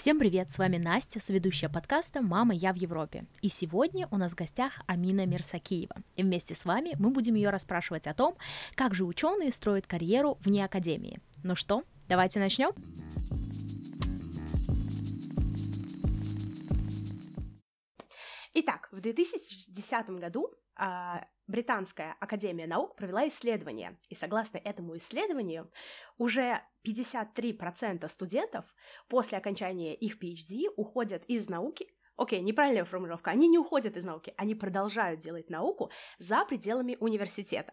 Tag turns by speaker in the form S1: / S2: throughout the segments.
S1: Всем привет, с вами Настя, соведущая подкаста «Мама, я в Европе». И сегодня у нас в гостях Амина Мирсакиева. И вместе с вами мы будем ее расспрашивать о том, как же ученые строят карьеру вне академии. Ну что, давайте начнем? Итак, в 2010 году Британская академия наук провела исследование, и согласно этому исследованию уже 53% студентов после окончания их PhD уходят из науки Окей, неправильная формулировка. Они не уходят из науки, они продолжают делать науку за пределами университета.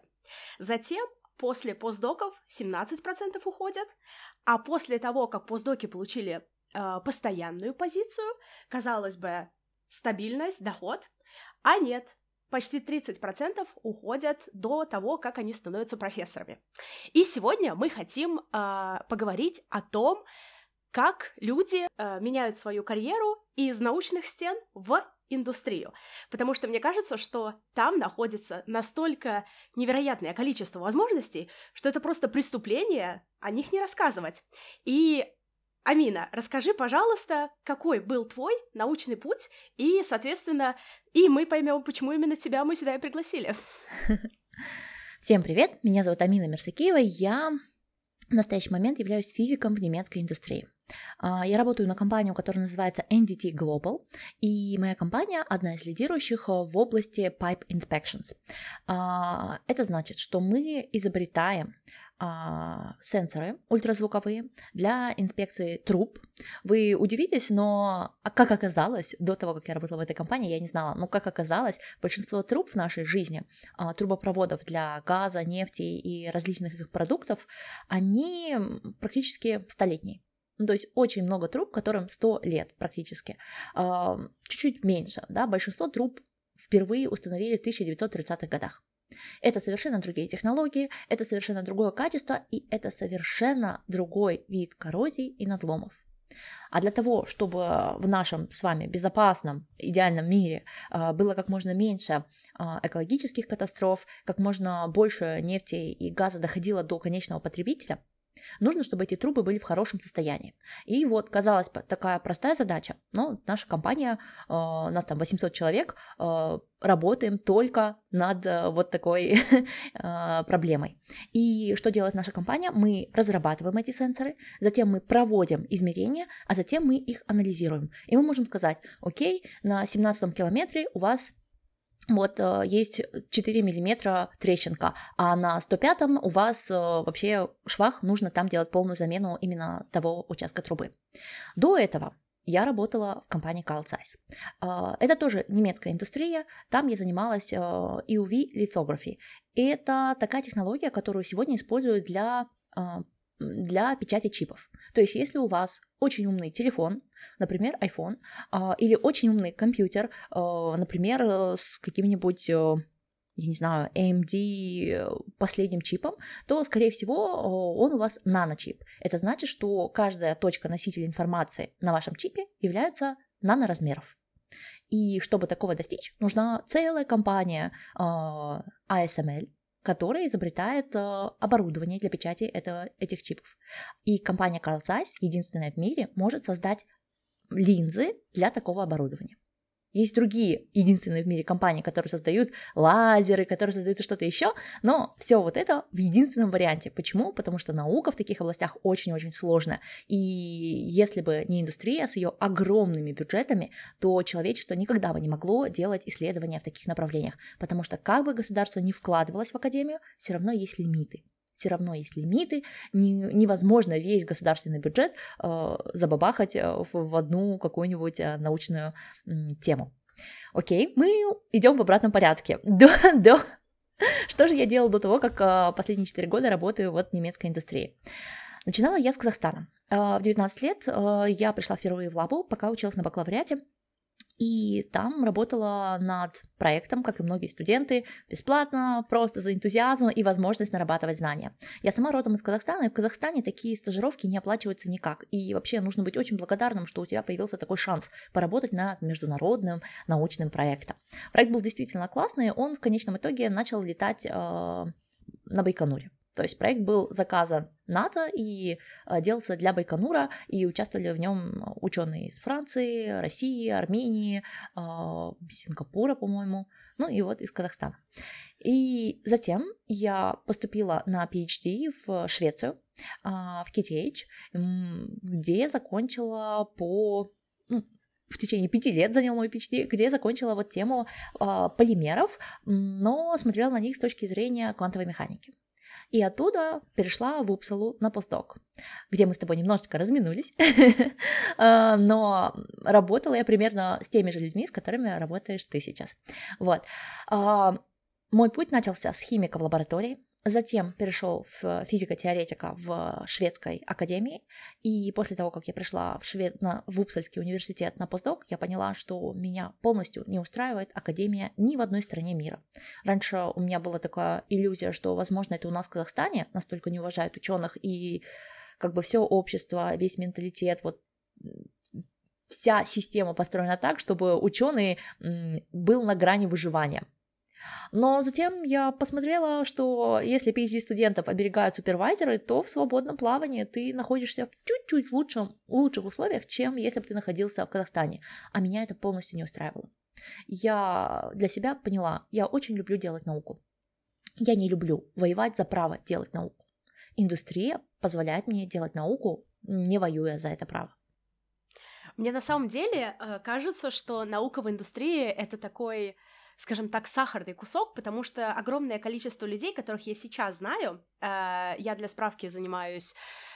S1: Затем после постдоков 17% уходят, а после того, как постдоки получили э, постоянную позицию, казалось бы, стабильность, доход, а нет, почти 30% уходят до того, как они становятся профессорами. И сегодня мы хотим э, поговорить о том, как люди э, меняют свою карьеру из научных стен в индустрию. Потому что мне кажется, что там находится настолько невероятное количество возможностей, что это просто преступление о них не рассказывать. И Амина, расскажи, пожалуйста, какой был твой научный путь, и, соответственно, и мы поймем, почему именно тебя мы сюда и пригласили.
S2: Всем привет, меня зовут Амина Мерсакиева, я в настоящий момент являюсь физиком в немецкой индустрии. А, я работаю на компанию, которая называется NDT Global, и моя компания одна из лидирующих в области Pipe Inspections. А, это значит, что мы изобретаем а, сенсоры ультразвуковые для инспекции труб. Вы удивитесь, но а как оказалось, до того, как я работала в этой компании, я не знала, но как оказалось, большинство труб в нашей жизни, а, трубопроводов для газа, нефти и различных их продуктов, они практически столетние. Ну, то есть очень много труб, которым 100 лет практически. Чуть-чуть меньше, да, большинство труб впервые установили в 1930-х годах. Это совершенно другие технологии, это совершенно другое качество и это совершенно другой вид коррозий и надломов. А для того, чтобы в нашем с вами безопасном, идеальном мире а, было как можно меньше а, экологических катастроф, как можно больше нефти и газа доходило до конечного потребителя, Нужно, чтобы эти трубы были в хорошем состоянии. И вот, казалось такая простая задача, но наша компания, а, у нас там 800 человек, а, работаем только над э, вот такой проблемой. И что делает наша компания? Мы разрабатываем эти сенсоры, затем мы проводим измерения, а затем мы их анализируем. И мы можем сказать, окей, на 17 километре у вас вот э, есть 4 миллиметра трещинка, а на 105 у вас э, вообще швах, нужно там делать полную замену именно того участка трубы. До этого я работала в компании Carl Zeiss. Э, это тоже немецкая индустрия, там я занималась EUV lithography. Это такая технология, которую сегодня используют для для печати чипов. То есть, если у вас очень умный телефон, например, iPhone, а, или очень умный компьютер, а, например, э, с каким-нибудь э, я не знаю, AMD последним чипом, то, скорее всего, он у вас наночип. Это значит, что каждая точка носителя информации на вашем чипе является наноразмеров. И чтобы такого достичь, нужна целая компания ASML, а, которая изобретает э, оборудование для печати этого, этих чипов. И компания Carl Zeiss, единственная в мире, может создать линзы для такого оборудования. Есть другие единственные в мире компании, которые создают лазеры, которые создают что-то еще, но все вот это в единственном варианте. Почему? Потому что наука в таких областях очень-очень сложная. И если бы не индустрия с ее огромными бюджетами, то человечество никогда бы не могло делать исследования в таких направлениях. Потому что как бы государство не вкладывалось в академию, все равно есть лимиты все равно есть лимиты, не, невозможно весь государственный бюджет э, забабахать э, в, в одну какую-нибудь э, научную э, тему. Окей, мы идем в обратном порядке. До, до... Что же я делала до того, как э, последние 4 года работаю вот в немецкой индустрии? Начинала я с Казахстана. В 19 лет я пришла впервые в Лабу, пока училась на бакалавриате. И там работала над проектом, как и многие студенты, бесплатно, просто за энтузиазм и возможность нарабатывать знания. Я сама родом из Казахстана, и в Казахстане такие стажировки не оплачиваются никак. И вообще нужно быть очень благодарным, что у тебя появился такой шанс поработать над международным научным проектом. Проект был действительно классный, он в конечном итоге начал летать э, на Байконуре. То есть проект был заказан НАТО и э, делался для Байконура, и участвовали в нем ученые из Франции, России, Армении, э, Сингапура, по-моему, ну и вот из Казахстана. И затем я поступила на PhD в Швецию, а, в KTH, где я закончила по ну, в течение пяти лет занял мой PhD, где я закончила вот тему э, полимеров, но смотрела на них с точки зрения квантовой механики. И оттуда перешла в Упсалу на постдок, где мы с тобой немножечко разминулись, а, но работала я примерно с теми же людьми, с которыми работаешь ты сейчас. Вот. А, мой путь начался с химика в лаборатории, Затем перешел в физико-теоретика в шведской академии, и после того, как я пришла в, Швед... на... в Упсальский университет на постдок, я поняла, что меня полностью не устраивает академия ни в одной стране мира. Раньше у меня была такая иллюзия, что, возможно, это у нас в Казахстане настолько не уважают ученых, и как бы все общество, весь менталитет, вот вся система построена так, чтобы ученый был на грани выживания. Но затем я посмотрела, что если PhD-студентов оберегают супервайзеры, то в свободном плавании ты находишься в чуть-чуть лучшем, лучших условиях, чем если бы ты находился в Казахстане. А меня это полностью не устраивало. Я для себя поняла, я очень люблю делать науку. Я не люблю воевать за право делать науку. Индустрия позволяет мне делать науку, не воюя за это право.
S1: Мне на самом деле э, кажется, что наука в индустрии это такой скажем так, сахарный кусок, потому что огромное количество людей, которых я сейчас знаю, э, я для справки занимаюсь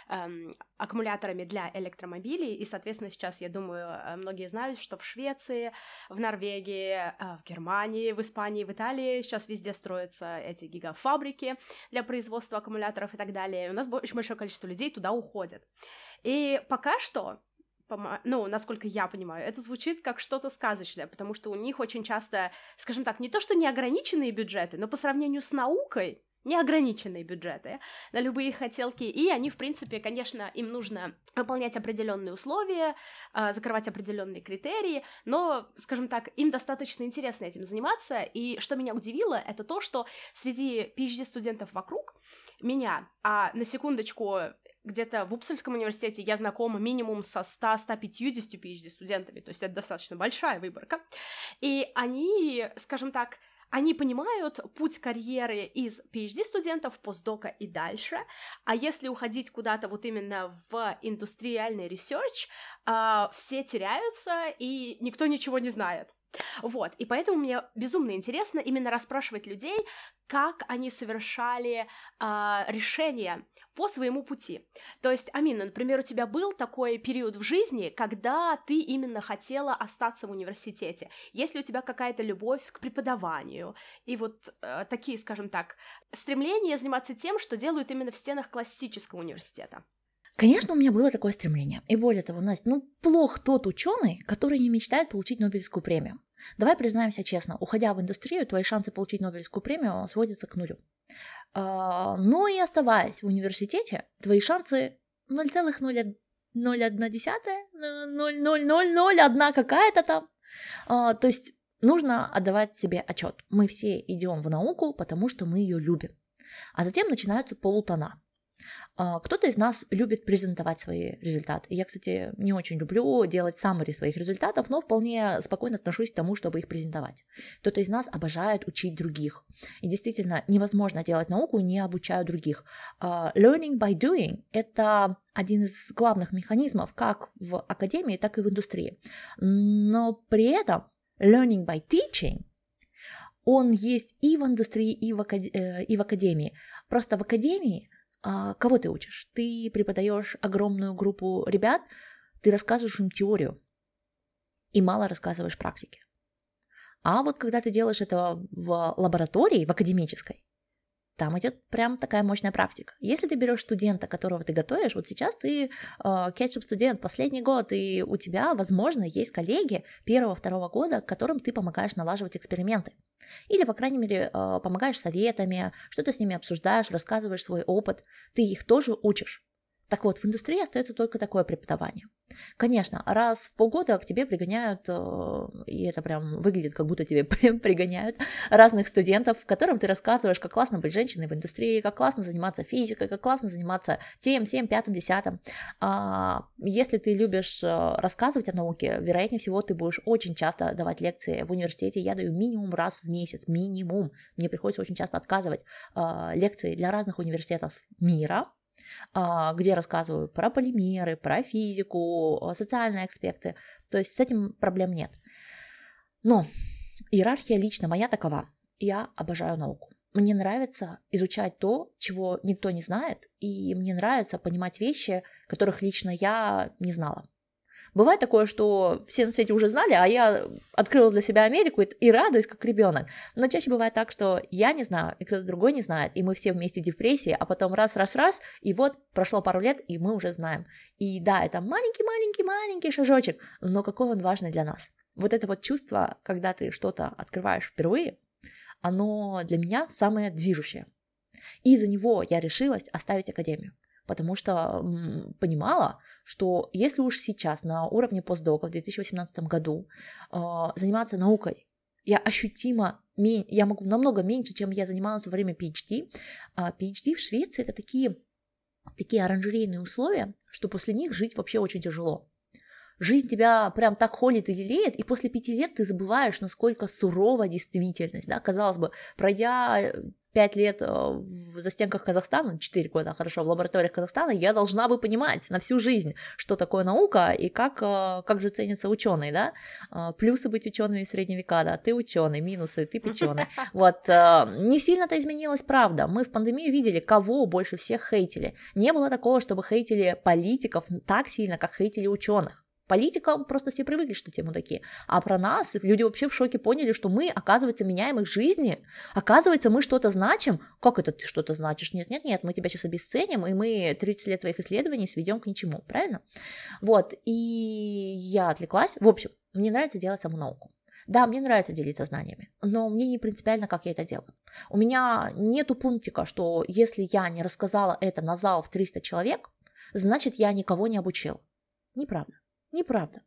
S1: э, аккумуляторами для электромобилей, и, соответственно, сейчас, я думаю, э, многие знают, что в Швеции, в Норвегии, э, в Германии, в Испании, в Италии сейчас везде строятся эти гигафабрики для производства аккумуляторов и так далее, и у нас очень большое количество людей туда уходит. И пока что ну, насколько я понимаю, это звучит как что-то сказочное, потому что у них очень часто, скажем так, не то что неограниченные бюджеты, но по сравнению с наукой неограниченные бюджеты на любые хотелки, и они, в принципе, конечно, им нужно выполнять определенные условия, а, закрывать определенные критерии, но, скажем так, им достаточно интересно этим заниматься, и что меня удивило, это то, что среди PhD-студентов вокруг меня, а на секундочку, где-то в Упсальском университете я знакома минимум со 100-150 PhD-студентами, то есть это достаточно большая выборка, и они, скажем так, они понимают путь карьеры из PhD-студентов, постдока и дальше, а если уходить куда-то вот именно в индустриальный research, э, все теряются, и никто ничего не знает. Вот, и поэтому мне безумно интересно именно расспрашивать людей, как они совершали э, решения по своему пути. То есть, Амина, например, у тебя был такой период в жизни, когда ты именно хотела остаться в университете. Есть ли у тебя какая-то любовь к преподаванию? И вот э, такие, скажем так, стремления заниматься тем, что делают именно в стенах классического университета?
S2: Конечно, у меня было такое стремление. И более того, Настя, ну плох тот ученый, который не мечтает получить Нобелевскую премию. Давай признаемся честно, уходя в индустрию, твои шансы получить Нобелевскую премию сводятся к нулю. А, но и оставаясь в университете, твои шансы 0,01, 0,0001 какая-то там. А, то есть нужно отдавать себе отчет. Мы все идем в науку, потому что мы ее любим. А затем начинаются полутона. А, кто-то из нас любит презентовать свои результаты. Я, кстати, не очень люблю делать саммари своих результатов, но вполне спокойно отношусь к тому, чтобы их презентовать. Кто-то из нас обожает учить других. И действительно, невозможно делать науку, не обучая других. А, learning by doing – это один из главных механизмов как в академии, так и в индустрии. Но при этом learning by teaching – он есть и в индустрии, и в, акад... Э, и в академии. Просто в академии кого ты учишь? Ты преподаешь огромную группу ребят, ты рассказываешь им теорию и мало рассказываешь практики. А вот когда ты делаешь это в лаборатории, в академической, там идет прям такая мощная практика. Если ты берешь студента, которого ты готовишь, вот сейчас ты кетчуп студент, последний год, и у тебя, возможно, есть коллеги первого-второго года, которым ты помогаешь налаживать эксперименты. Или, по крайней мере, э, помогаешь советами, что-то с ними обсуждаешь, рассказываешь свой опыт, ты их тоже учишь. Так вот, в индустрии остается только такое преподавание. Конечно, раз в полгода к тебе пригоняют, э, и это прям выглядит, как будто тебе пригоняют разных студентов, которым ты рассказываешь, как классно быть женщиной в индустрии, как классно заниматься физикой, как классно заниматься тем, тем, пятым, десятым. А, если ты любишь э, рассказывать о науке, вероятнее всего ты будешь очень часто давать лекции в университете. Я даю минимум раз в месяц, минимум. Мне приходится очень часто отказывать а, лекции для разных университетов мира, где рассказываю про полимеры, про физику, социальные аспекты. То есть с этим проблем нет. Но иерархия лично моя такова. Я обожаю науку. Мне нравится изучать то, чего никто не знает, и мне нравится понимать вещи, которых лично я не знала. Бывает такое, что все на свете уже знали, а я открыла для себя Америку и, радуюсь, как ребенок. Но чаще бывает так, что я не знаю, и кто-то другой не знает, и мы все вместе в депрессии, а потом раз-раз-раз, и вот прошло пару лет, и мы уже знаем. И да, это маленький-маленький-маленький шажочек, но какой он важный для нас. Вот это вот чувство, когда ты что-то открываешь впервые, оно для меня самое движущее. И из-за него я решилась оставить академию потому что понимала, что если уж сейчас на уровне постдока в 2018 году э, заниматься наукой, я ощутимо, я могу намного меньше, чем я занималась во время PhD. А PhD в Швеции это такие, такие оранжерейные условия, что после них жить вообще очень тяжело. Жизнь тебя прям так холит и лелеет, и после пяти лет ты забываешь, насколько сурова действительность. Да? Казалось бы, пройдя пять лет э, в застенках Казахстана, четыре года, хорошо, в лабораториях Казахстана, я должна бы понимать на всю жизнь, что такое наука и как, э, как же ценятся ученые, да, э, плюсы быть учеными в средние века, да, ты ученый, минусы, ты печеный, вот, не сильно-то изменилось, правда, мы в пандемию видели, кого больше всех хейтили, не было такого, чтобы хейтили политиков так сильно, как хейтили ученых, Политикам просто все привыкли, что те мудаки. А про нас люди вообще в шоке поняли, что мы, оказывается, меняем их жизни. Оказывается, мы что-то значим. Как это ты что-то значишь? Нет, нет, нет, мы тебя сейчас обесценим, и мы 30 лет твоих исследований сведем к ничему, правильно? Вот, и я отвлеклась. В общем, мне нравится делать саму науку. Да, мне нравится делиться знаниями, но мне не принципиально, как я это делаю. У меня нету пунктика, что если я не рассказала это на зал в 300 человек, значит, я никого не обучил. Неправда. Неправда.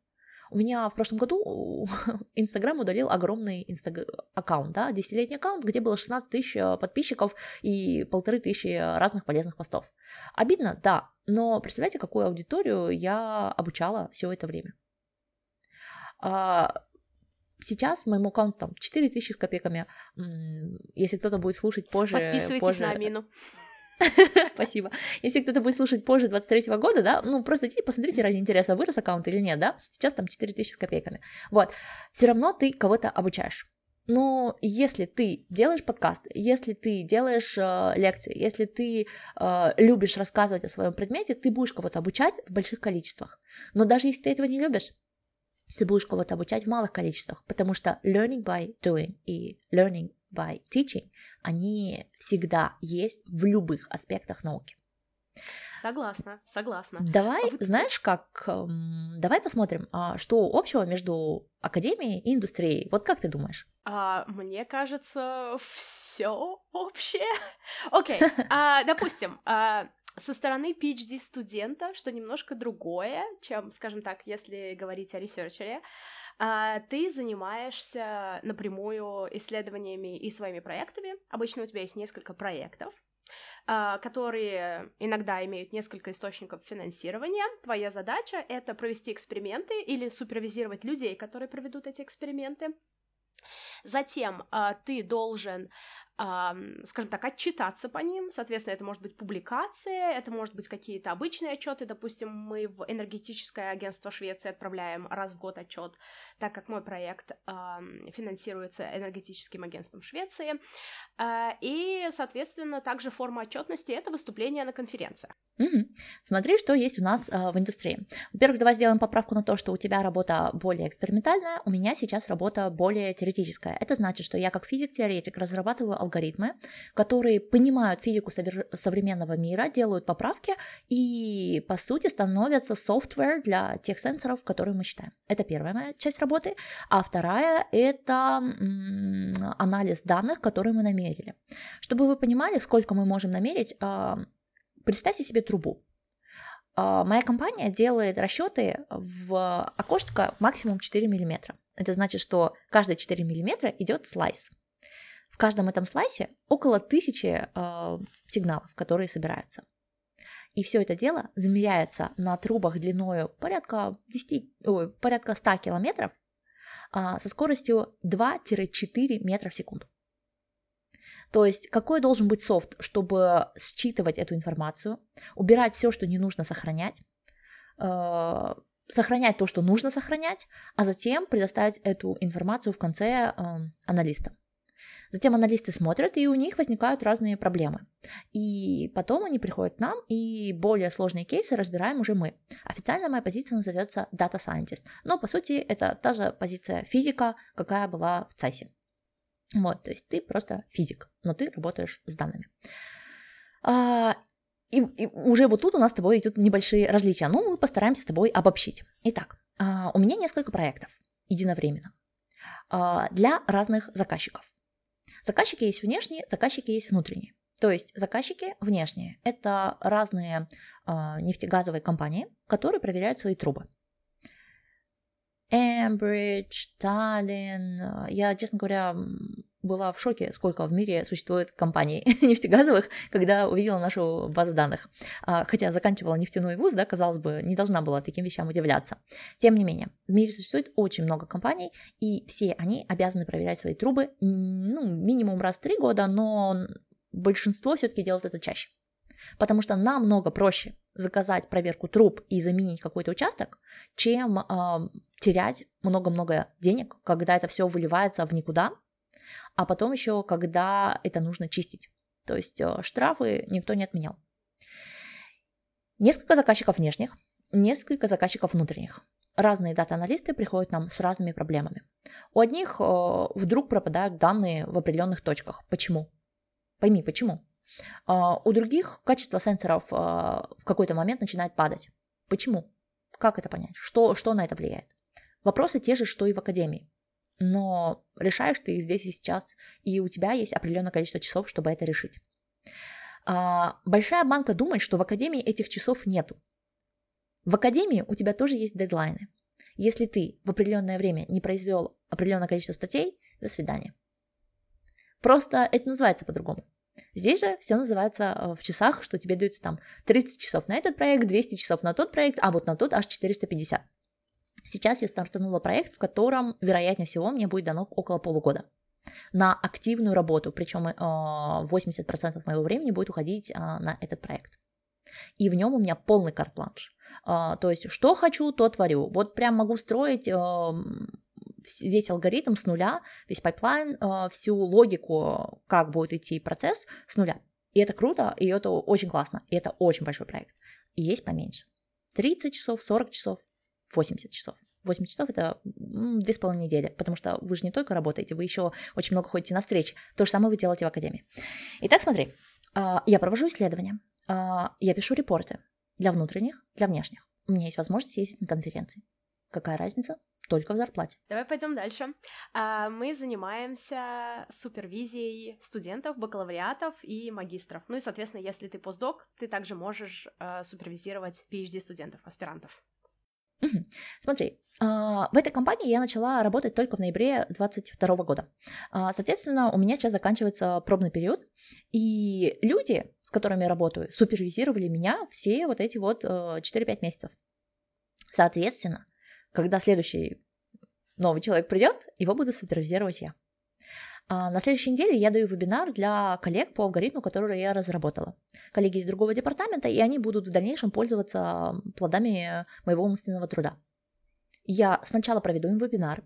S2: У меня в прошлом году Инстаграм удалил огромный инстаг... аккаунт, да, десятилетний аккаунт, где было 16 тысяч э, подписчиков и полторы тысячи разных полезных постов. Обидно, да, но представляете, какую аудиторию я обучала все это время. А, сейчас моему аккаунту там 4 тысячи с копейками. Если кто-то будет слушать позже...
S1: Подписывайтесь
S2: позже...
S1: на Амину.
S2: Спасибо. Если кто-то будет слушать позже 23 года, да, ну просто идите, посмотрите ради интереса, вырос аккаунт или нет, да, сейчас там 4000 с копейками. Вот, все равно ты кого-то обучаешь. Но если ты делаешь подкаст, если ты делаешь э, лекции, если ты э, любишь рассказывать о своем предмете, ты будешь кого-то обучать в больших количествах. Но даже если ты этого не любишь, ты будешь кого-то обучать в малых количествах, потому что learning by doing и learning by teaching, они всегда есть в любых аспектах науки.
S1: Согласна, согласна.
S2: Давай, а вот... знаешь, как, эм, давай посмотрим, а, что общего между академией и индустрией. Вот как ты думаешь?
S1: А, мне кажется, все общее. Окей, okay. а, допустим, а, со стороны PhD студента, что немножко другое, чем, скажем так, если говорить о ресерчере, ты занимаешься напрямую исследованиями и своими проектами. Обычно у тебя есть несколько проектов, а, которые иногда имеют несколько источников финансирования. Твоя задача — это провести эксперименты или супервизировать людей, которые проведут эти эксперименты. Затем э, ты должен скажем так, отчитаться по ним. Соответственно, это может быть публикация, это может быть какие-то обычные отчеты. Допустим, мы в энергетическое агентство Швеции отправляем раз в год отчет, так как мой проект финансируется энергетическим агентством Швеции. Э, и, соответственно, также форма отчетности это выступление на конференциях.
S2: Угу. Смотри, что есть у нас э, в индустрии. Во-первых, давай сделаем поправку на то, что у тебя работа более экспериментальная, у меня сейчас работа более теоретическая. Это значит, что я как физик-теоретик разрабатываю алгоритмы, которые понимают физику современного мира, делают поправки и, по сути, становятся software для тех сенсоров, которые мы считаем. Это первая моя часть работы. А вторая — это анализ данных, которые мы намерили. Чтобы вы понимали, сколько мы можем намерить, а, представьте себе трубу. а, моя компания делает расчеты в окошко максимум 4 мм. Это значит, что каждые 4 мм идет слайс. В каждом этом слайсе около тысячи э, сигналов, которые собираются. И все это дело замеряется на трубах длиною порядка, 10, ой, порядка 100 километров а, со скоростью 2-4 метра в секунду. То есть какой должен быть софт, чтобы считывать эту информацию, убирать все, что не нужно сохранять, э, сохранять то, что нужно сохранять, а затем предоставить эту информацию в конце э, аналистам. Затем аналисты смотрят, и у них возникают разные проблемы. И потом они приходят к нам, и более сложные кейсы разбираем уже мы. Официально моя позиция называется Data Scientist, но по сути это та же позиция физика, какая была в ЦАЙСе. Вот, то есть ты просто физик, но ты работаешь с данными. А, и, и уже вот тут у нас с тобой идут небольшие различия. Ну, мы постараемся с тобой обобщить. Итак, а, у меня несколько проектов единовременно а, для разных заказчиков. Заказчики есть внешние, заказчики есть внутренние. То есть заказчики внешние – это разные э, нефтегазовые компании, которые проверяют свои трубы. Эмбридж, Таллин. Я, честно говоря, была в шоке, сколько в мире существует компаний нефтегазовых, когда увидела нашу базу данных. А, хотя заканчивала нефтяной вуз, да, казалось бы, не должна была таким вещам удивляться. Тем не менее, в мире существует очень много компаний, и все они обязаны проверять свои трубы, ну, минимум раз в три года, но большинство все-таки делают это чаще. Потому что намного проще заказать проверку труб и заменить какой-то участок, чем э, терять много-много денег, когда это все выливается в никуда, а потом еще, когда это нужно чистить. То есть э, штрафы никто не отменял. Несколько заказчиков внешних, несколько заказчиков внутренних. Разные дата-аналисты приходят нам с разными проблемами. У одних э, вдруг пропадают данные в определенных точках. Почему? Пойми, почему? Uh, у других качество сенсоров uh, в какой-то момент начинает падать. Почему? Как это понять? Что, что на это влияет? Вопросы те же, что и в академии но решаешь ты здесь и сейчас, и у тебя есть определенное количество часов, чтобы это решить. А, большая банка думает, что в академии этих часов нету. В академии у тебя тоже есть дедлайны. Если ты в определенное время не произвел определенное количество статей, до свидания. Просто это называется по-другому. Здесь же все называется э, в часах, что тебе дается там 30 часов на этот проект, 200 часов на тот проект, а вот на тот аж 450. Сейчас я стартанула проект, в котором, вероятнее всего, мне будет дано около полугода на активную работу, причем 80% моего времени будет уходить а, на этот проект. И в нем у меня полный карт-бланш. То есть, что хочу, то творю. Вот прям могу строить весь алгоритм с нуля, весь pipeline, всю логику, как будет идти процесс с нуля. И это круто, и это очень классно, и это очень большой проект. И есть поменьше. 30 часов, 40 часов, 80 часов. 80 часов это две с половиной недели, потому что вы же не только работаете, вы еще очень много ходите на встречи. То же самое вы делаете в академии. Итак, смотри, а, я провожу исследования, а, я пишу репорты для внутренних, для внешних. У меня есть возможность ездить на конференции. Какая разница? Только в зарплате.
S1: Давай пойдем дальше. А, мы занимаемся супервизией студентов, бакалавриатов и магистров. Ну и, соответственно, если ты постдок, ты также можешь супервизировать PhD студентов, аспирантов.
S2: Смотри, а, в этой компании я начала работать только в ноябре 2022 года. А, соответственно, у меня сейчас заканчивается пробный период, и люди, с которыми я работаю, супервизировали меня все вот эти вот 4-5 э, месяцев. Соответственно, когда следующий новый человек придет, его буду супервизировать я. А на следующей неделе я даю вебинар для коллег по алгоритму, который я разработала. Коллеги из другого департамента, и они будут в дальнейшем пользоваться плодами моего умственного труда. Я сначала проведу им вебинар,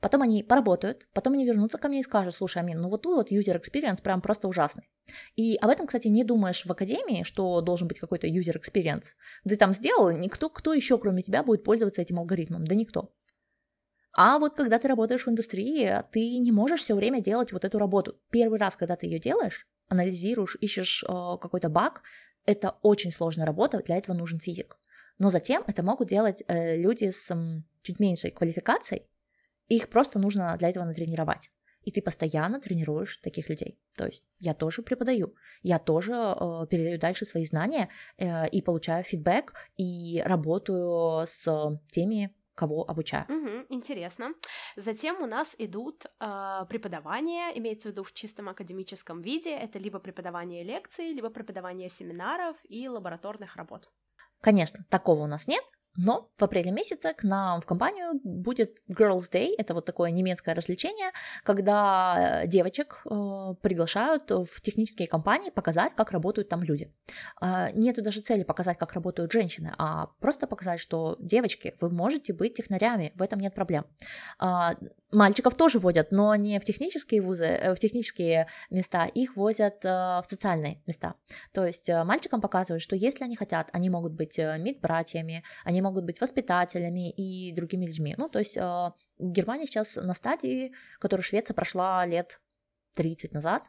S2: потом они поработают, потом они вернутся ко мне и скажут, слушай, Амин, ну вот тут вот user experience прям просто ужасный. И об этом, кстати, не думаешь в академии, что должен быть какой-то user experience. Ты там сделал, никто, кто еще кроме тебя будет пользоваться этим алгоритмом? Да никто. А вот когда ты работаешь в индустрии, ты не можешь все время делать вот эту работу. Первый раз, когда ты ее делаешь, анализируешь, ищешь э, какой-то баг, это очень сложная работа, для этого нужен физик. Но затем это могут делать э, люди с э, чуть меньшей квалификацией, их просто нужно для этого натренировать. и ты постоянно тренируешь таких людей. То есть я тоже преподаю, я тоже э, передаю дальше свои знания э, и получаю фидбэк и работаю с теми, кого обучаю.
S1: Угу, интересно. Затем у нас идут э, преподавания, имеется в виду в чистом академическом виде. Это либо преподавание лекций, либо преподавание семинаров и лабораторных работ.
S2: Конечно, такого у нас нет, но в апреле месяце к нам в компанию будет Girls Day, это вот такое немецкое развлечение, когда э, девочек э, приглашают в технические компании показать, как работают там люди. Э, нету даже цели показать, как работают женщины, а просто показать, что девочки, вы можете быть технарями, в этом нет проблем. Э, Мальчиков тоже водят, но не в технические вузы, э, в технические места, их возят э, в социальные места. То есть э, мальчикам показывают, что если они хотят, они могут быть медбратьями, они могут быть воспитателями и другими людьми. Ну, то есть Германия сейчас на стадии, которую Швеция прошла лет 30 назад,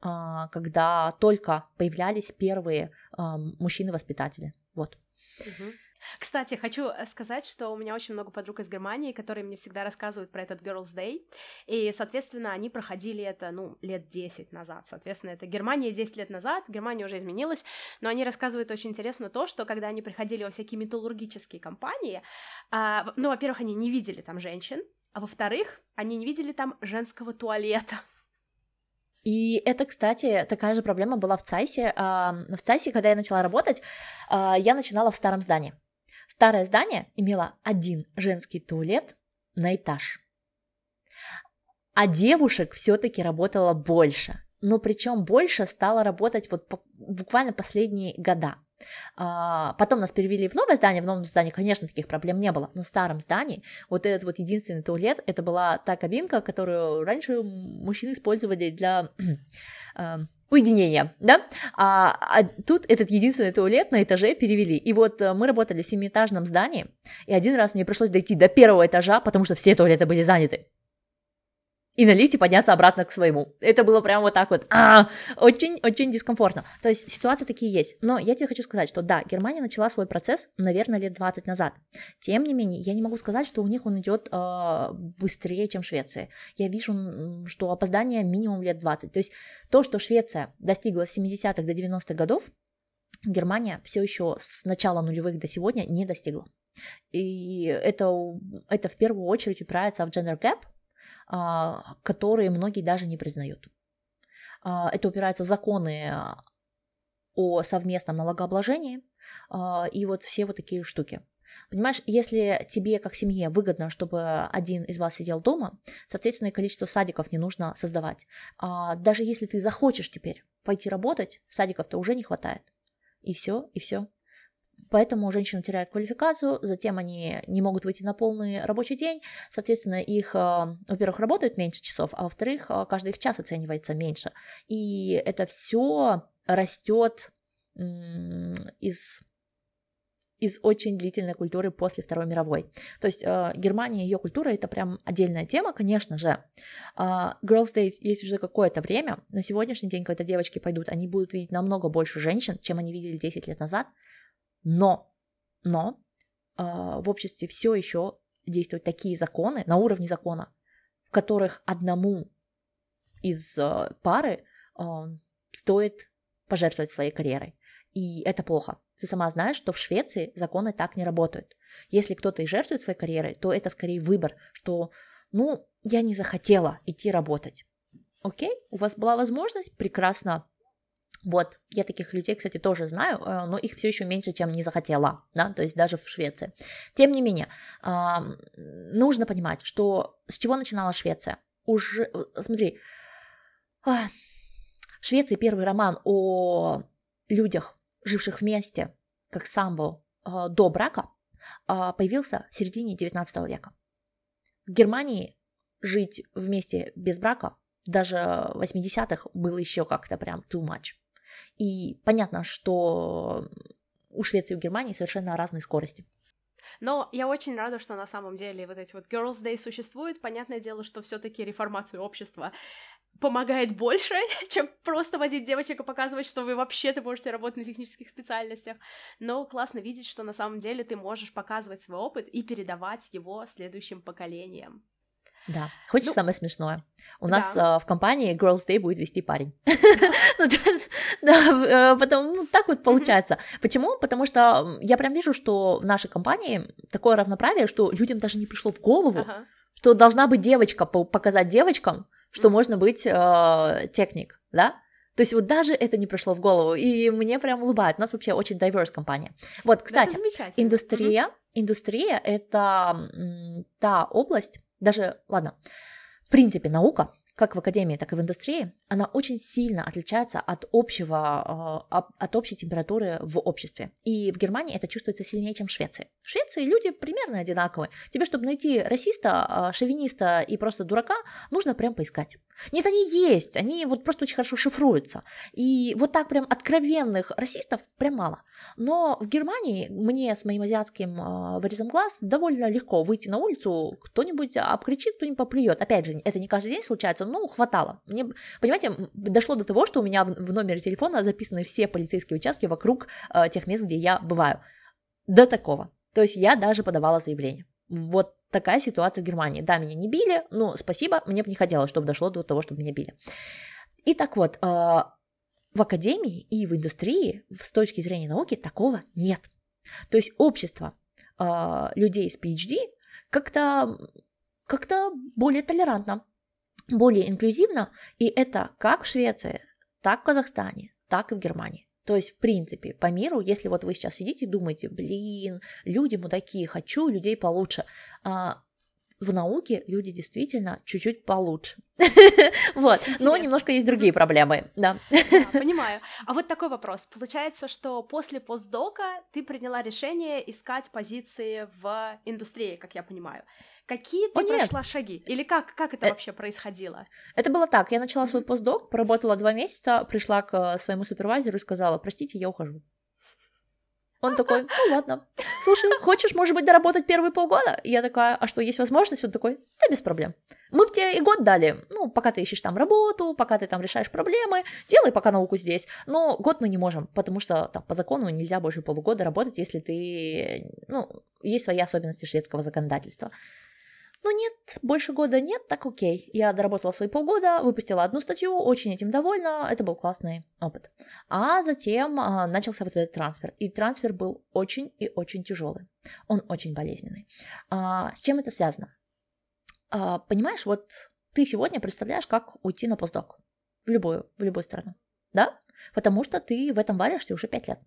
S2: когда только появлялись первые мужчины-воспитатели. Вот.
S1: Угу. Кстати, хочу э, сказать, что у меня очень много подруг из Германии, которые мне всегда рассказывают про этот Girls Day, и, соответственно, они проходили это, ну, лет 10 назад, соответственно, это Германия 10 лет назад, Германия уже изменилась, но они рассказывают очень интересно то, что когда они приходили во всякие металлургические компании, а, ну, во-первых, они не видели там женщин, а во-вторых, они не видели там женского туалета.
S2: И это, кстати, такая же проблема была в ЦАЙСе. В ЦАЙСе, когда я начала работать, а, я начинала в старом здании. Старое здание имело один женский туалет на этаж. А девушек все-таки работало больше. Но причем больше стало работать вот буквально последние года. А, потом нас перевели в новое здание, в новом здании, конечно, таких проблем не было, но в старом здании вот этот вот единственный туалет, это была та кабинка, которую раньше мужчины использовали для уединения, да, а, а тут этот единственный туалет на этаже перевели, и вот э, мы работали в семиэтажном здании, и один раз мне пришлось дойти до первого этажа, потому что все туалеты были заняты, и на лифте подняться обратно к своему. Это было прям вот так вот, очень-очень дискомфортно. То есть ситуации такие есть. Но я тебе хочу сказать, что да, Германия начала свой процесс, наверное, лет 20 назад. Тем не менее, я не могу сказать, что у них он идет э, быстрее, чем в Швеции. Я вижу, что опоздание минимум лет 20. То есть то, что Швеция достигла с 70-х до 90-х годов, Германия все еще с начала нулевых до сегодня не достигла. И это, это в первую очередь упирается в gender gap, а, которые многие даже не признают. А, это упирается в законы о совместном налогообложении а, и вот все вот такие штуки. Понимаешь, если тебе как семье выгодно, чтобы один из вас сидел дома, соответственно, количество садиков не нужно создавать. Даже если ты захочешь теперь пойти работать, садиков-то уже не хватает. И все, и все. Поэтому женщины теряют квалификацию, затем они не могут выйти на полный рабочий день, соответственно, их, а, во-первых, работают меньше часов, а во-вторых, а, каждый их час оценивается меньше. И это все растет из из очень длительной культуры после Второй мировой. То есть э, Германия и ее культура это прям отдельная тема, конечно же. Э, Girls Day есть уже какое-то время. На сегодняшний день, когда девочки пойдут, они будут видеть намного больше женщин, чем они видели 10 лет назад. Но, но э, в обществе все еще действуют такие законы на уровне закона, в которых одному из э, пары э, стоит пожертвовать своей карьерой. И это плохо. Ты сама знаешь, что в Швеции законы так не работают. Если кто-то и жертвует своей карьерой, то это скорее выбор, что, ну, я не захотела идти работать. Окей, у вас была возможность, прекрасно, вот, я таких людей, кстати, тоже знаю, э, но их все еще меньше, чем не захотела, да, то есть даже в Швеции. Тем не менее, нужно понимать, что с чего начинала Швеция. Уже, смотри, в Швеции первый роман о людях, живших вместе, как самбо, э, до брака, появился в середине 19 века. В Германии жить вместе без брака даже в 80-х было еще как-то прям too much. И понятно, что у Швеции и у Германии совершенно разные скорости.
S1: Но я очень рада, что на самом деле вот эти вот Girls Day существуют. Понятное дело, что все таки реформация общества помогает больше, чем просто водить девочек и показывать, что вы вообще-то можете работать на технических специальностях. Но классно видеть, что на самом деле ты можешь показывать свой опыт и передавать его следующим поколениям.
S2: Да. Хочешь
S1: Ну,
S2: самое смешное? У нас
S1: да.
S2: а, в компании Girls Day будет вести парень. Ну, да, э, потому ну, так вот получается. Почему? Потому что я прям вижу, что в нашей компании такое равноправие, что людям даже не пришло в голову, что должна быть девочка, по- показать девочкам, что можно быть э, техник, да? То есть вот даже это не пришло в голову, и мне прям улыбает. У нас вообще очень diverse компания. Вот,
S1: это
S2: кстати. Индустрия, индустрия это та область, даже, ладно, в принципе, наука, как в академии, так и в индустрии, она очень сильно отличается от общего, об- от общей температуры в обществе. И в Германии это чувствуется сильнее, чем в Швеции. В Швеции люди примерно одинаковые. Тебе, чтобы найти расиста, э, шовиниста и просто дурака, нужно прям поискать. Нет, они есть, они вот просто очень хорошо шифруются. И вот так прям откровенных расистов прям мало. Но в Германии мне с моим азиатским э, вырезом глаз довольно легко выйти на улицу, кто-нибудь обкричит, кто-нибудь поплюет. Опять же, это не каждый день случается, но хватало. Мне, понимаете, дошло до того, что у меня в, номере телефона записаны все полицейские участки вокруг э, тех мест, где я бываю. До такого. То есть я даже подавала заявление. Вот такая ситуация в Германии. Да, меня не били, но спасибо, мне бы не хотелось, чтобы дошло до того, чтобы меня били. И так вот, э, в академии и в индустрии с точки зрения науки такого нет. То есть общество а, людей с PhD как-то как более толерантно, более инклюзивно, и это как в Швеции, так в Казахстане, так и в Германии. То есть, в принципе, по миру, если вот вы сейчас сидите и думаете, блин, люди мудаки, хочу людей получше, а, в науке люди действительно чуть-чуть получше. Вот, но немножко есть другие проблемы, да.
S1: Понимаю. А вот такой вопрос. Получается, что после постдока ты приняла решение искать позиции в индустрии, как я понимаю. Какие ты
S2: О, нет.
S1: прошла шаги? Или как, как это
S2: Э,
S1: вообще происходило?
S2: Это было так, я начала свой постдок, поработала два месяца, пришла к э, своему супервайзеру и сказала, простите, я ухожу. Он такой, ну ладно. Слушай, хочешь, может быть, доработать первые полгода? И я такая, а что, есть возможность? Он такой, да без проблем. Мы бы тебе и год дали, ну, пока ты ищешь там работу, пока ты там решаешь проблемы, делай пока науку здесь. Но год мы не можем, потому что там по закону нельзя больше полугода работать, если ты, ну, есть свои особенности шведского законодательства. Ну нет, больше года нет, так окей. Я доработала свои полгода, выпустила одну статью, очень этим довольна, это был классный опыт. А затем а, начался вот этот трансфер, и трансфер был очень и очень тяжелый, он очень болезненный. А, с чем это связано? А, понимаешь, вот ты сегодня представляешь, как уйти на постдок в любую, в любую страну, да? Потому что ты в этом варишься уже пять лет.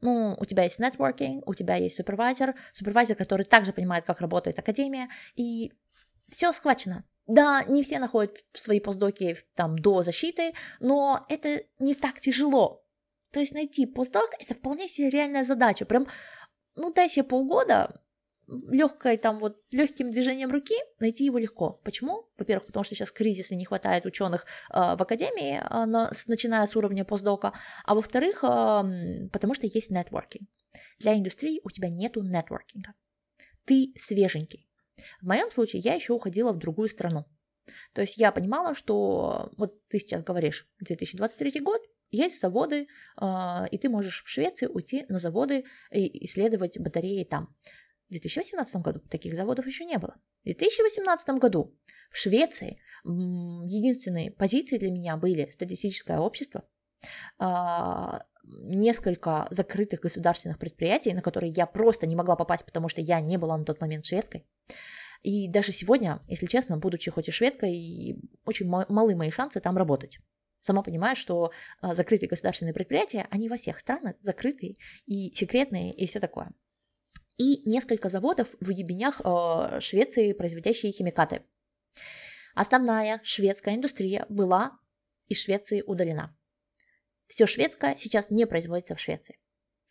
S2: Ну, у тебя есть нетворкинг, у тебя есть супервайзер, супервайзер, который также понимает, как работает академия, и все схвачено. Да, не все находят свои постдоки там до защиты, но это не так тяжело. То есть найти постдок это вполне себе реальная задача. Прям, ну дай себе полгода, легкой там вот легким движением руки найти его легко. Почему? Во-первых, потому что сейчас кризис и не хватает ученых э, в академии, э, на- с- начиная с уровня постдока. А во-вторых, э, потому что есть нетворкинг. Для индустрии у тебя нету нетворкинга. Ты свеженький. В моем случае я еще уходила в другую страну. То есть я понимала, что вот ты сейчас говоришь 2023 год, есть заводы, э, и ты можешь в Швеции уйти на заводы и исследовать батареи там. В 2018 году таких заводов еще не было. В 2018 году в Швеции единственные позиции для меня были статистическое общество, а, несколько закрытых государственных предприятий, на которые я просто не могла попасть, потому что я не была на тот момент шведкой. И даже сегодня, если честно, будучи хоть и шведкой, очень ма- малы мои шансы там работать. Сама понимаю, что а, закрытые государственные предприятия, они во всех странах закрытые и секретные и все такое и несколько заводов в ебенях э, Швеции, производящие химикаты. Основная шведская индустрия была из Швеции удалена. Все шведское сейчас не производится в Швеции.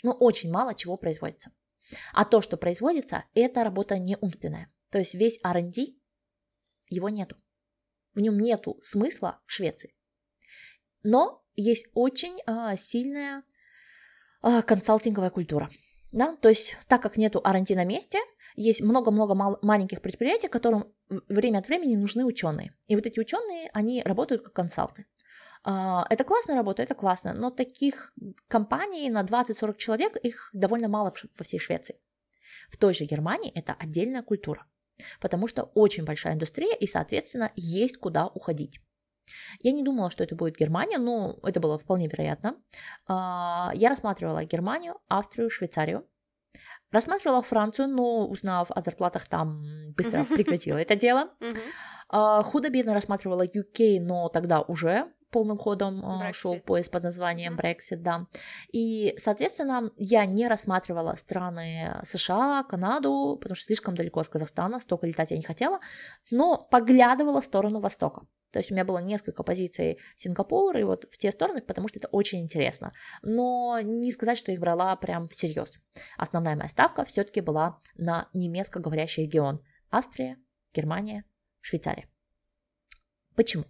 S2: Ну, очень мало чего производится. А то, что производится, это работа не умственная. То есть весь R&D, его нету. В нем нету смысла в Швеции. Но есть очень а, сильная а, консалтинговая культура. Да? То есть, так как нету R&D на месте, есть много-много мал- маленьких предприятий, которым время от времени нужны ученые. И вот эти ученые, они работают как консалты. А, Это классная работа, это классно, но таких компаний на 20-40 человек, их довольно мало во всей Швеции. В той же Германии это отдельная культура. потому что очень большая индустрия и, соответственно, есть куда уходить. Я не думала, что это будет Германия, но это было вполне вероятно. А, я рассматривала Германию, Австрию, Швейцарию. Рассматривала Францию, но узнав о зарплатах там, быстро прекратила это дело. А, худо-бедно рассматривала UK, но тогда уже полным ходом Brexit. шел поезд под названием Brexit, да. И, соответственно, я не рассматривала страны США, Канаду, потому что слишком далеко от Казахстана, столько летать я не хотела, но поглядывала в сторону Востока. То есть у меня было несколько позиций Сингапура и вот в те стороны, потому что это очень интересно. Но не сказать, что их брала прям всерьез. Основная моя ставка все-таки была на немецкоговорящий регион. Австрия, Германия, Швейцария. Почему?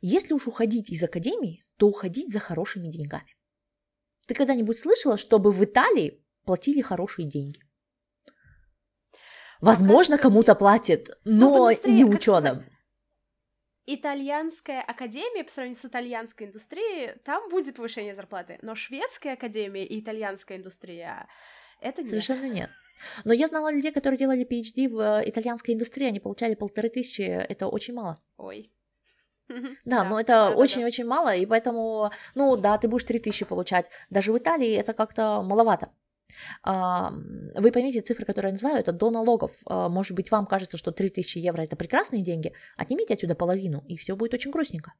S2: Если уж уходить из академии, то уходить за хорошими деньгами. Ты когда-нибудь слышала, чтобы в Италии платили хорошие деньги? Возможно, кому-то платят, но ну, не ученым.
S1: Итальянская академия по сравнению с итальянской индустрией, там будет повышение зарплаты, но шведская академия и итальянская индустрия это нет.
S2: Совершенно нет. Но я знала людей, которые делали PhD в э, итальянской индустрии, они получали полторы тысячи, это очень мало.
S1: Ой.
S2: Да, но это очень-очень мало, и поэтому, ну да, ты будешь 3000 получать. Даже в Италии это как-то маловато. Вы поймите, цифры, которые я называю, это до налогов. А, может быть, вам кажется, что 3000 евро это прекрасные деньги. Отнимите отсюда половину, и все будет очень грустненько.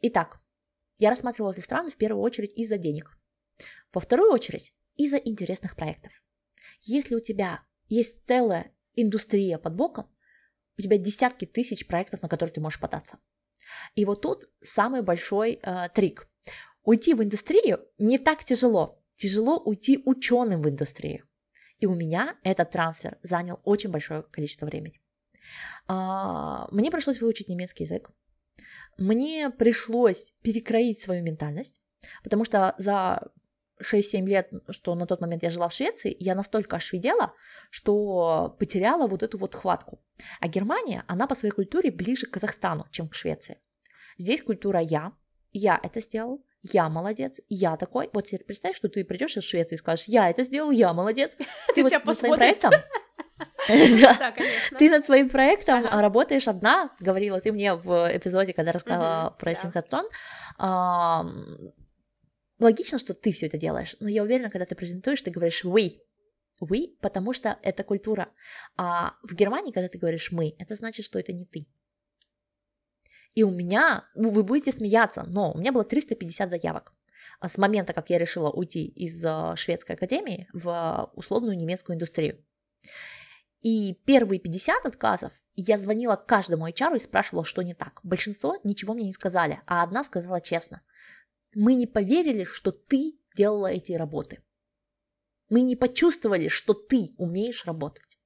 S2: Итак, я рассматривала эти страны в первую очередь из-за денег. Во вторую очередь из-за интересных проектов. Если у тебя есть целая индустрия под боком, у тебя десятки тысяч проектов, на которые ты можешь податься. И вот тут самый большой э, трик. Уйти в индустрию не так тяжело. Тяжело уйти ученым в индустрию. И у меня этот трансфер занял очень большое количество времени. А, мне пришлось выучить немецкий язык. Мне пришлось перекроить свою ментальность, потому что за 6-7 лет, что на тот момент я жила в Швеции, я настолько ошведела, что потеряла вот эту вот хватку. А Германия, она по своей культуре ближе к Казахстану, чем к Швеции. Здесь культура «я», «я это сделал», «я молодец», «я такой». Вот теперь представь, что ты придешь из Швеции и скажешь «я это сделал», «я молодец». Ты вот над своим проектом Ты над своим проектом работаешь одна, говорила ты мне в эпизоде, когда рассказала про синхротрон. Логично, что ты все это делаешь, но я уверена, когда ты презентуешь, ты говоришь «we», «we», потому что это культура. А в Германии, когда ты говоришь «мы», это значит, что это не ты. И у меня, ну, вы будете смеяться, но у меня было 350 заявок а с момента, как я решила уйти из а, шведской академии в условную немецкую индустрию. И первые 50 отказов я звонила каждому HR и спрашивала, что не так. Большинство ничего мне не сказали, а одна сказала честно – мы не поверили, что ты делала эти работы. Мы не почувствовали, что ты умеешь работать.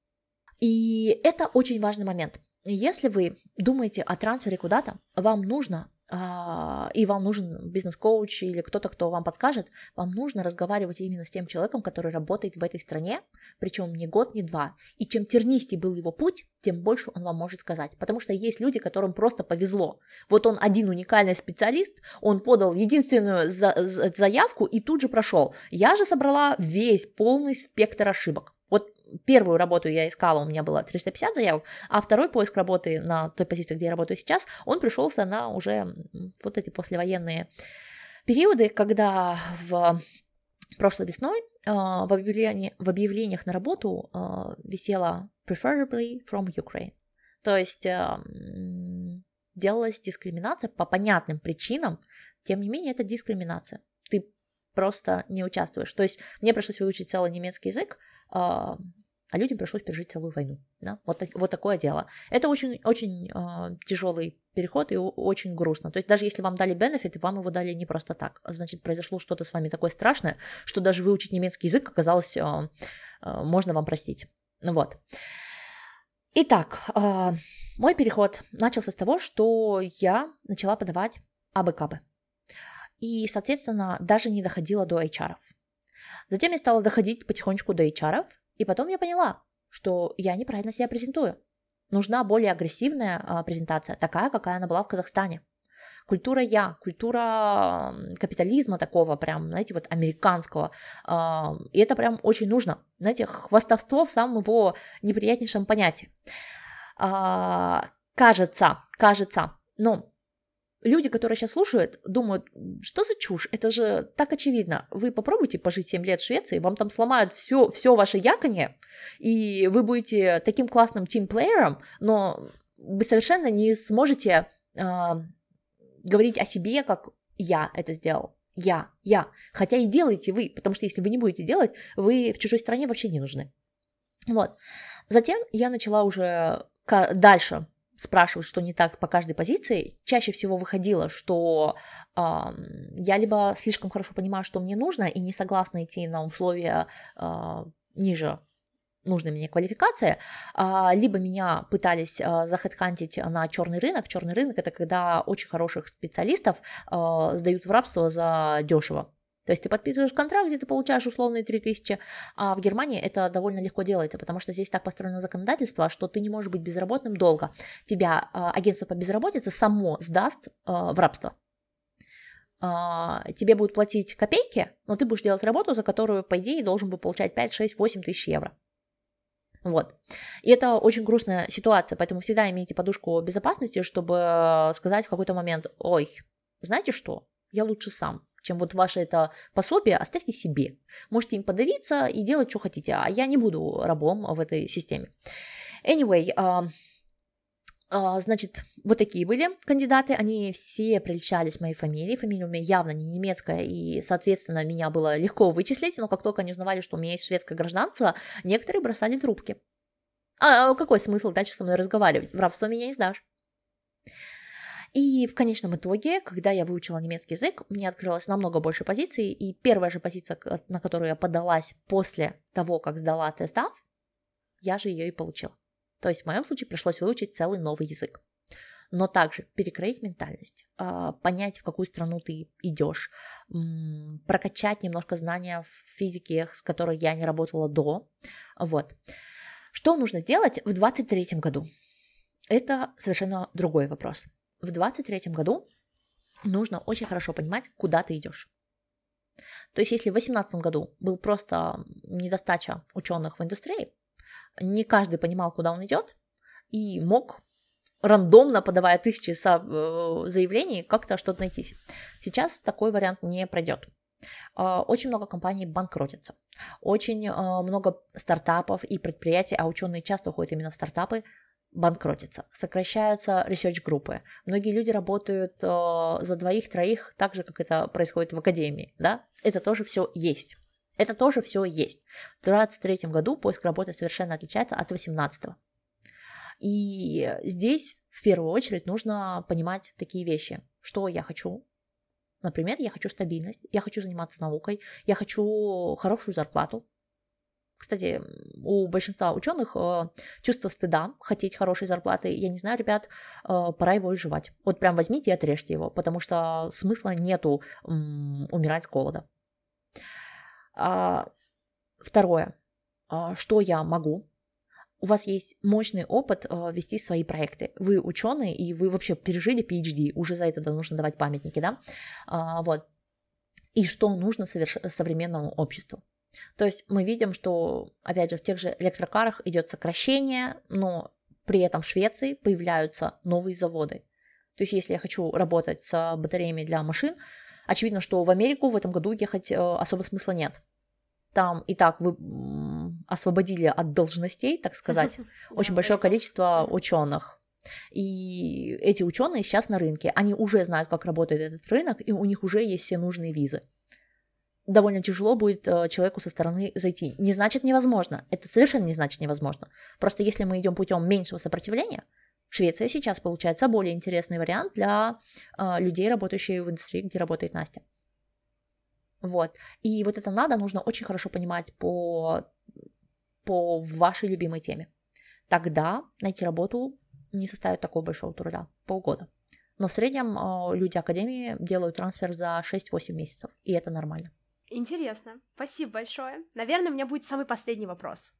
S2: И это очень важный момент. Если вы думаете о трансфере куда-то, вам нужно а, и вам нужен бизнес-коуч или кто-то, кто вам подскажет, вам нужно разговаривать именно с тем человеком, который работает в этой стране, причем не год, не два. И чем тернистей был его путь, тем больше он вам может сказать. Потому что есть люди, которым просто повезло. Вот он один уникальный специалист, он подал единственную за заявку и тут же прошел. Я же собрала весь полный спектр ошибок. Первую работу я искала, у меня было 350 заявок, а второй поиск работы на той позиции, где я работаю сейчас, он пришелся на уже вот эти послевоенные периоды, когда в прошлой весной э, в, объявлении, в объявлениях на работу э, висело preferably from Ukraine. То есть э, делалась дискриминация по понятным причинам, тем не менее это дискриминация. Ты просто не участвуешь. То есть мне пришлось выучить целый немецкий язык, а, а людям пришлось пережить целую войну. Да? Вот, вот такое дело. Это очень, очень э, тяжелый переход и очень грустно. То есть даже если вам дали бенефит, вам его дали не просто так. Значит, произошло что-то с вами такое страшное, что даже выучить немецкий язык оказалось э, э, можно вам простить. Вот. Итак, э, мой переход начался с того, что я начала подавать АБКБ. И, соответственно, даже не доходила до HR. -ов. Затем я стала доходить потихонечку до HR, и потом я поняла, что я неправильно себя презентую. Нужна более агрессивная а, презентация, такая, какая она была в Казахстане. культура я, культура капитализма такого прям, знаете, вот американского. А, и это прям очень нужно. Знаете, хвастовство в самом его неприятнейшем понятии. А, кажется, кажется, но люди, которые сейчас слушают, думают, что за чушь, это же так очевидно. Вы попробуйте пожить 7 лет в Швеции, вам там сломают все, все ваше яконье, и вы будете таким классным тимплеером, но вы совершенно не сможете э, говорить о себе, как я это сделал. Я, я. Хотя и делаете вы, потому что если вы не будете делать, вы в чужой стране вообще не нужны. Вот. Затем я начала уже дальше спрашивать, что не так по каждой позиции, чаще всего выходило, что э, я либо слишком хорошо понимаю, что мне нужно, и не согласна идти на условия э, ниже нужной мне квалификации, а, либо меня пытались захедхантить на черный рынок. Черный рынок это когда очень хороших специалистов сдают в рабство за дешево. То есть ты подписываешь контракт, где ты получаешь условные 3000, а в Германии это довольно легко делается, потому что здесь так построено законодательство, что ты не можешь быть безработным долго. Тебя э, агентство по безработице само сдаст э, в рабство. Э, тебе будут платить копейки, но ты будешь делать работу, за которую, по идее, должен бы получать 5, 6, 8 тысяч евро. Вот. И это очень грустная ситуация, поэтому всегда имейте подушку безопасности, чтобы сказать в какой-то момент, ой, знаете что, я лучше сам, чем вот ваше это пособие, оставьте себе. Можете им подавиться и делать, что хотите, а я не буду рабом в этой системе. Anyway, uh, значит, вот такие были кандидаты, они все приличались моей фамилии, фамилия у меня явно не немецкая, и, соответственно, меня было легко вычислить, но как только они узнавали, что у меня есть шведское гражданство, некоторые бросали трубки. А, а какой смысл дальше со мной разговаривать? В рабство меня не сдашь. И в конечном итоге, когда я выучила немецкий язык, мне открылось намного больше позиций, и первая же позиция, на которую я подалась после того, как сдала тест я же ее и получила. То есть в моем случае пришлось выучить целый новый язык. Но также перекроить ментальность, а, понять, в какую страну ты идешь, прокачать немножко знания в физике, с которой я не работала до. Вот. Что нужно сделать в 2023 году? Это совершенно другой вопрос в 23 году нужно очень хорошо понимать, куда ты идешь. То есть, если в 2018 году был просто недостача ученых в индустрии, не каждый понимал, куда он идет, и мог рандомно, подавая тысячи э, заявлений, как-то что-то найти. Сейчас такой вариант не пройдет. А, очень много компаний банкротятся, очень а, много стартапов и предприятий, а ученые часто уходят именно в стартапы, банкротятся, сокращаются research-группы. Многие люди работают э, за двоих-троих, так же, как это происходит в академии, да? Это тоже все есть. Это тоже все есть. В 2023 году поиск работы совершенно отличается от 2018. И здесь в первую очередь нужно понимать такие вещи. Что я хочу? Например, я хочу стабильность, я хочу заниматься наукой, я хочу хорошую зарплату, кстати, у большинства ученых э, чувство стыда, хотеть хорошей зарплаты. Я не знаю, ребят, э, пора его изживать. Вот прям возьмите и отрежьте его, потому что смысла нету умирать с голода. А, второе. А, что я могу? У вас есть мощный опыт э, вести свои проекты. Вы ученые, и вы вообще пережили PhD. Уже за это нужно давать памятники, да? А, вот. И что нужно современному обществу? То есть мы видим, что, опять же, в тех же электрокарах идет сокращение, но при этом в Швеции появляются новые заводы. То есть если я хочу работать с батареями для машин, очевидно, что в Америку в этом году ехать э, особо смысла нет. Там и так вы освободили от должностей, так сказать, очень большое количество ученых. И эти ученые сейчас на рынке, они уже знают, как работает этот рынок, и у них уже есть все нужные визы довольно тяжело будет э, человеку со стороны зайти. Не значит невозможно. Это совершенно не значит невозможно. Просто если мы идем путем меньшего сопротивления, Швеция сейчас получается более интересный вариант для э, людей, работающих в индустрии, где работает Настя. Вот. И вот это надо нужно очень хорошо понимать по, по вашей любимой теме. Тогда найти работу не составит такого большого труда. Полгода. Но в среднем э, люди Академии делают трансфер за 6-8 месяцев, и это нормально.
S1: Интересно. Спасибо большое. Наверное, у меня будет самый последний вопрос.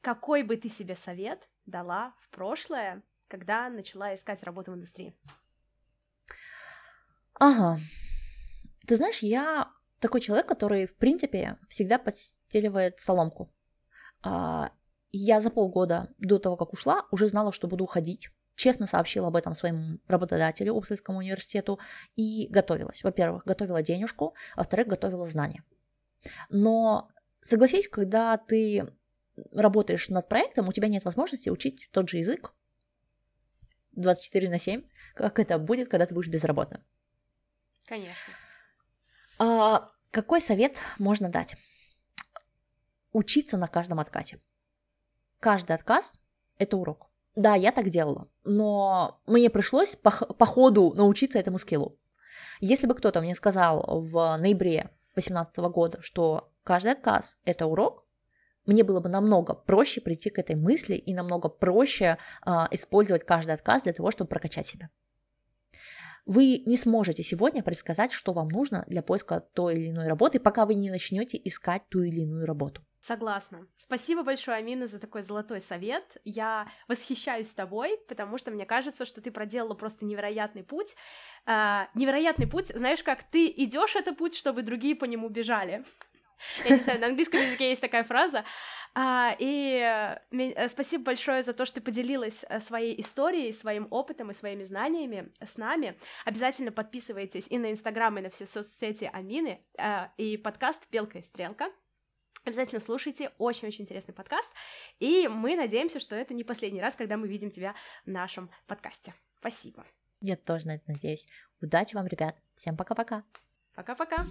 S1: Какой бы ты себе совет дала в прошлое, когда начала искать работу в индустрии?
S2: Ага. Ты знаешь, я такой человек, который, в принципе, всегда подстеливает соломку. А, я за полгода до того, как ушла, уже знала, что буду уходить. Честно сообщила об этом своему работодателю, Упсальскому университету, и готовилась. Во-первых, готовила денежку, во-вторых, готовила знания. Но согласись, когда ты работаешь над проектом, у тебя нет возможности учить тот же язык 24 на 7, как это будет, когда ты будешь безработным.
S1: Конечно.
S2: А, какой совет можно дать? Учиться на каждом откате. Каждый отказ – это урок. Да, я так делала, но мне пришлось по, по ходу научиться этому скиллу. Если бы кто-то мне сказал в ноябре 2018 года, что каждый отказ – это урок, мне было бы намного проще прийти к этой мысли и намного проще э, использовать каждый отказ для того, чтобы прокачать себя. Вы не сможете сегодня предсказать, что вам нужно для поиска той или иной работы, пока вы не начнете искать ту или иную работу.
S1: Согласна. Спасибо большое, Амина, за такой золотой совет. Я восхищаюсь тобой, потому что мне кажется, что ты проделала просто невероятный путь. Э, невероятный путь, знаешь, как ты идешь этот путь, чтобы другие по нему бежали. Я не знаю, на английском языке есть такая фраза. А, и э, спасибо большое за то, что ты поделилась э, своей историей, своим опытом и своими знаниями с нами. Обязательно подписывайтесь и на Инстаграм, и на все соцсети Амины, э, и подкаст «Белка и стрелка». Обязательно слушайте, очень-очень интересный подкаст, и мы надеемся, что это не последний раз, когда мы видим тебя в нашем подкасте. Спасибо.
S2: Я тоже на это надеюсь. Удачи вам, ребят. Всем пока-пока.
S1: Пока-пока.